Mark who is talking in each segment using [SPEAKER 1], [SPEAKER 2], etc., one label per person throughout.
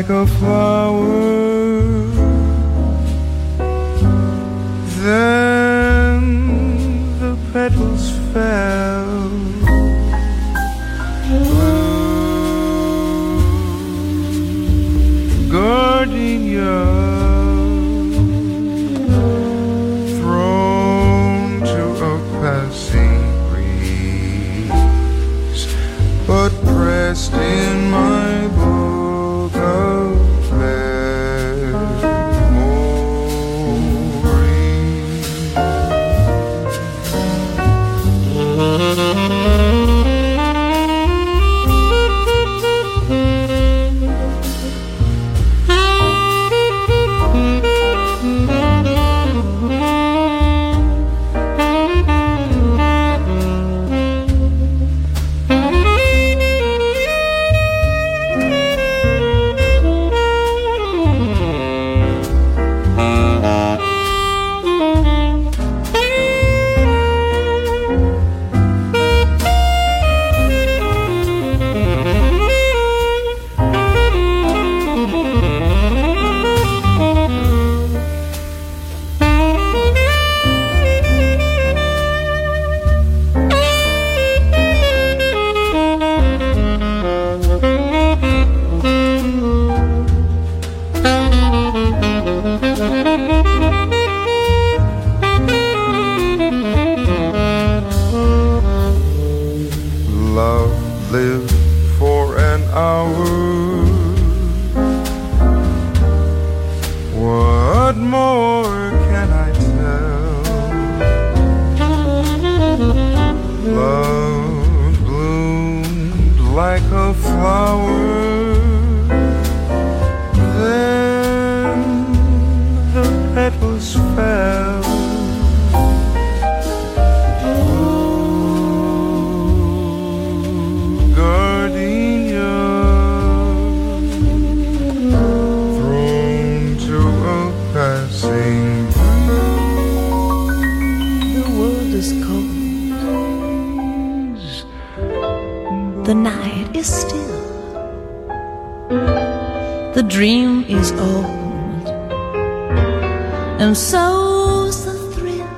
[SPEAKER 1] Like a flower. Like a flower.
[SPEAKER 2] Dream is old. And so's the thrill.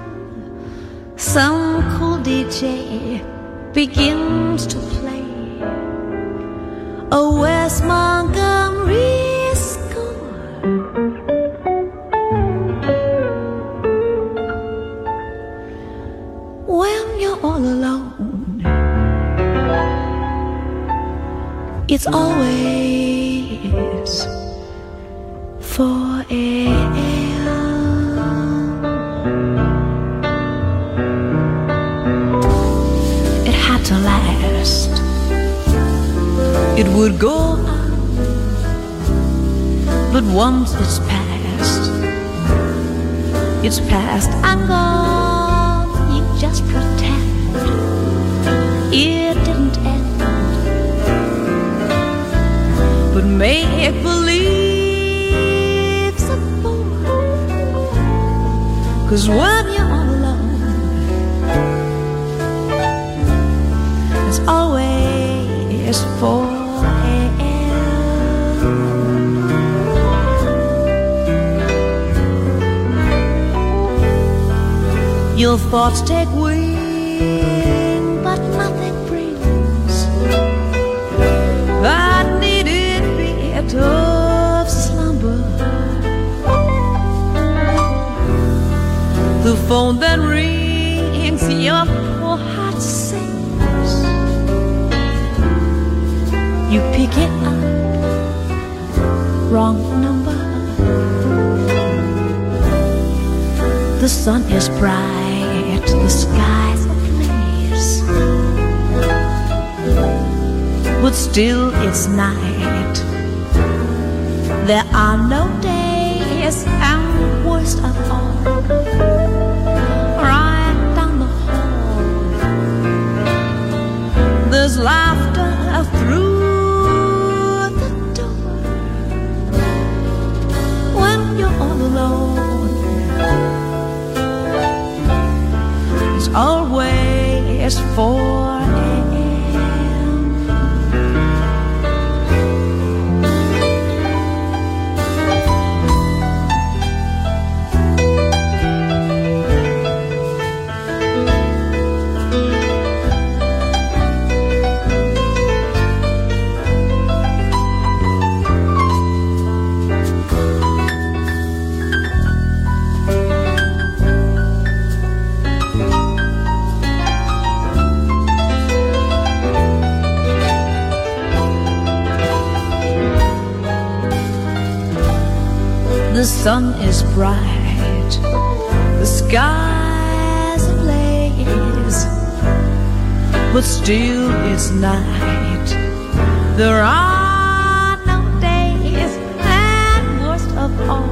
[SPEAKER 2] Some cool DJ begins to play. Your thoughts take wing, but nothing brings that needed bit of slumber. The phone that rings, your poor heart sings. You pick it up, wrong number. The sun is bright, the sky's ablaze. But still it's night. There are no days, and worst of all, right down the hall, there's laughter through 4 sun is bright, the sky's ablaze, but still it's night. There are no days, and worst of all,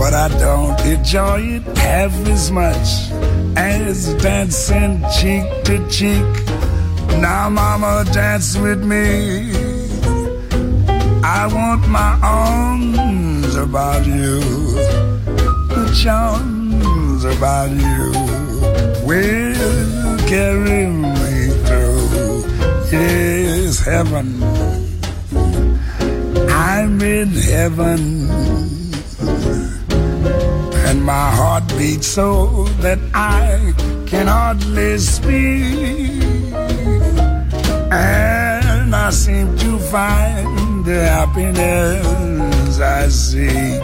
[SPEAKER 3] But I don't enjoy it half as much as dancing cheek to cheek. Now, mama, dance with me. I want my arms about you, the charms about you will carry me through. Yes, heaven. I'm in heaven my heart beats so that I can hardly speak. And I seem to find the happiness I seek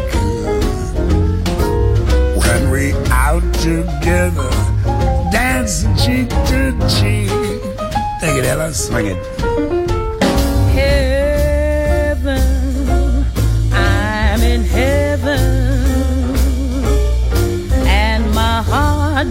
[SPEAKER 3] when we out together, dancing cheek to cheek. Take it, Ella, swing it.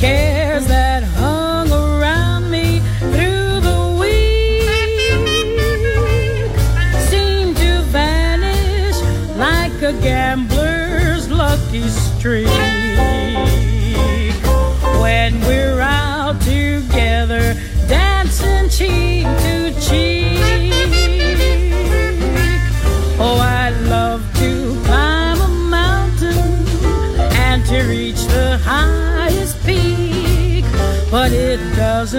[SPEAKER 4] cares that hung around me through the week seem to vanish like a gambler's lucky streak.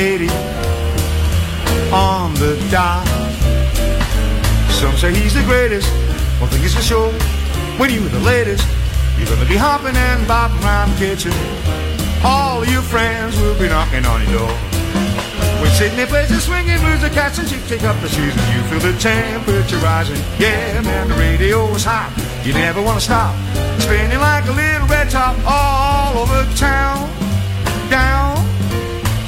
[SPEAKER 5] 80 on the dot. Some say he's the greatest. One thing is for sure. When you're the latest, you're gonna be hopping and bopping around the kitchen. All your friends will be knocking on your door. When Sydney plays the swinging blues, the cats and chicks take up the shoes and you feel the temperature rising. Yeah, man, the radio is hot. You never want to stop. Spinning like a little red top all over town. Down.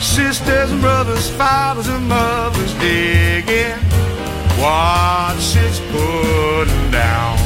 [SPEAKER 5] Sisters and brothers, fathers and mothers digging. Watch it's putting down.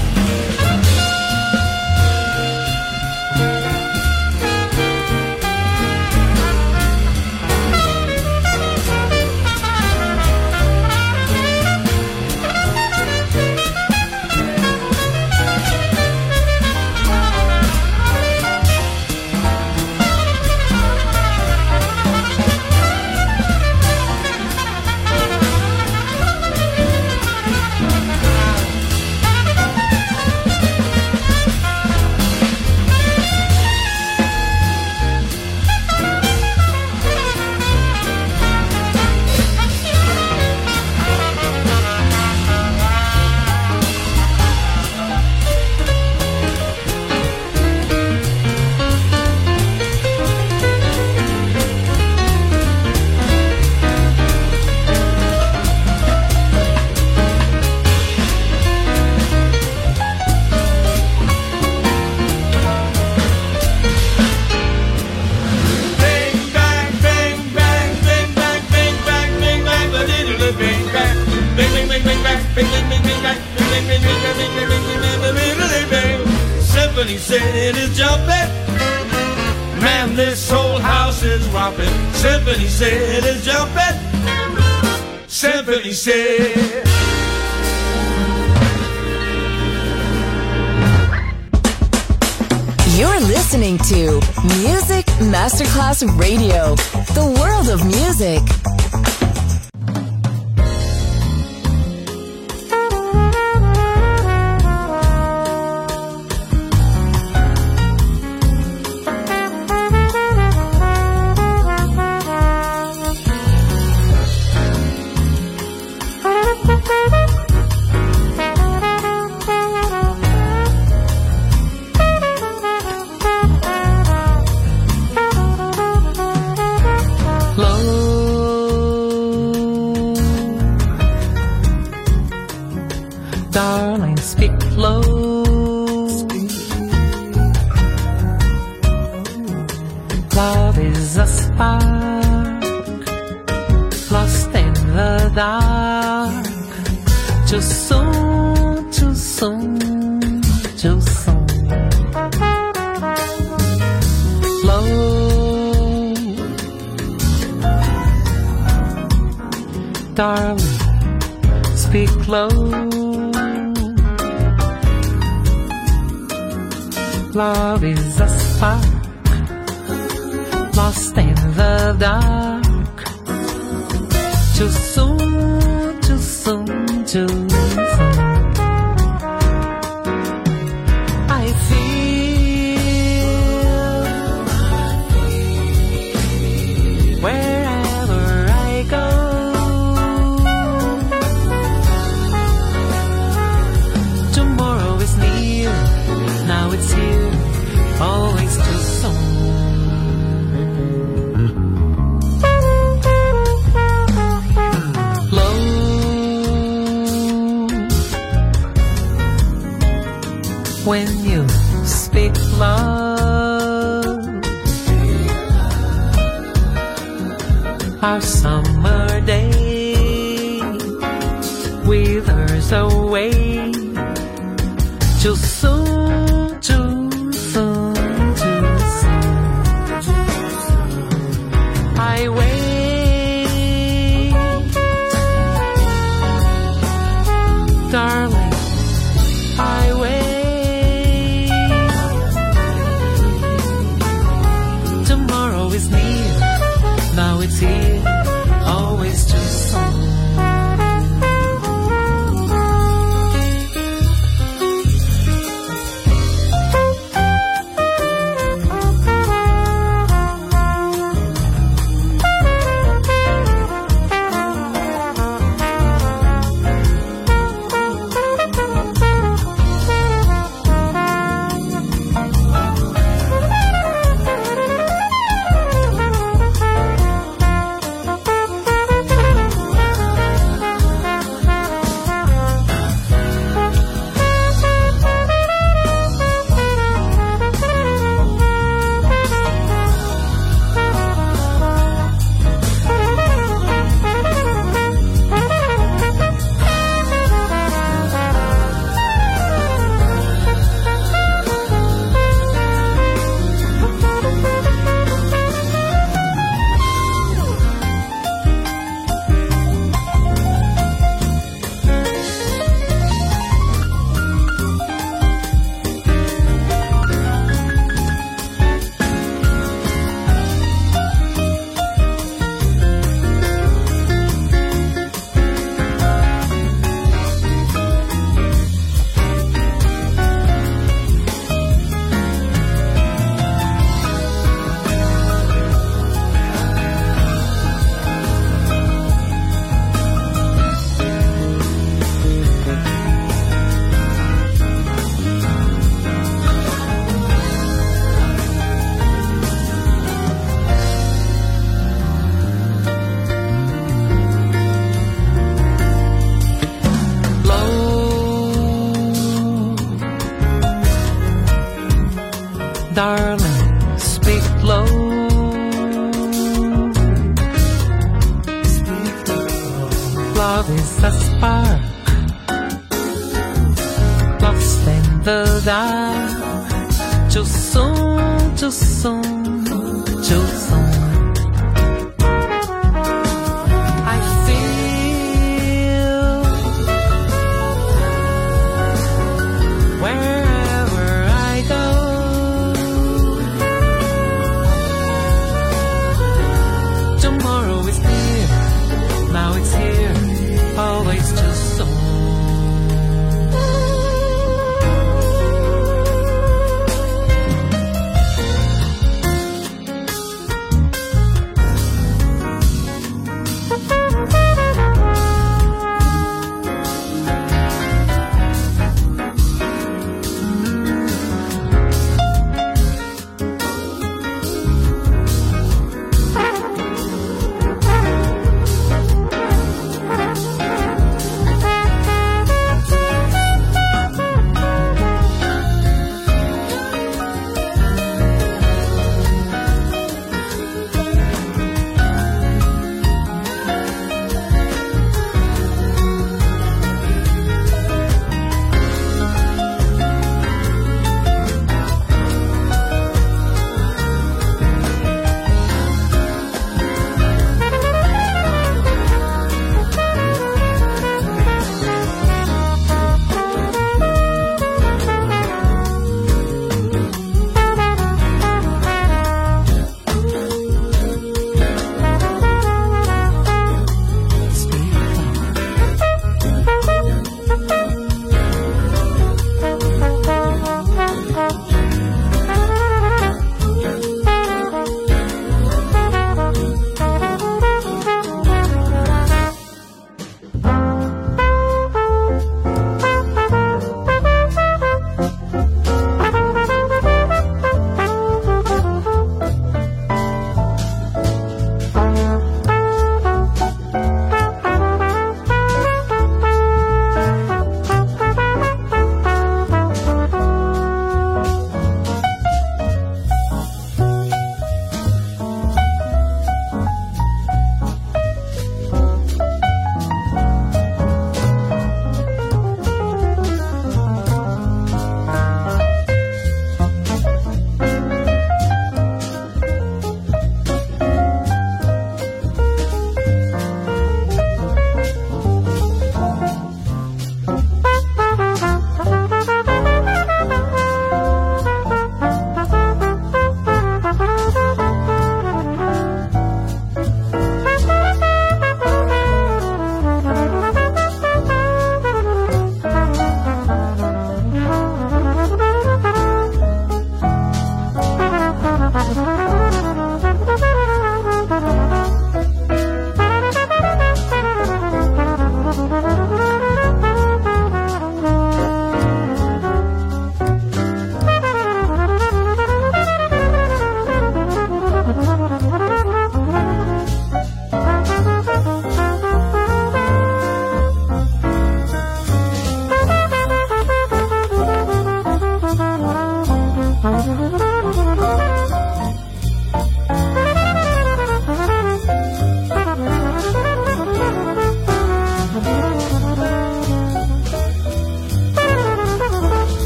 [SPEAKER 5] Said it's jumping. Man, this whole house is romping. Symphony Sid it's jumping. Symphony Sid.
[SPEAKER 6] You're listening to Music Masterclass Radio, the world of music.
[SPEAKER 7] Too soon,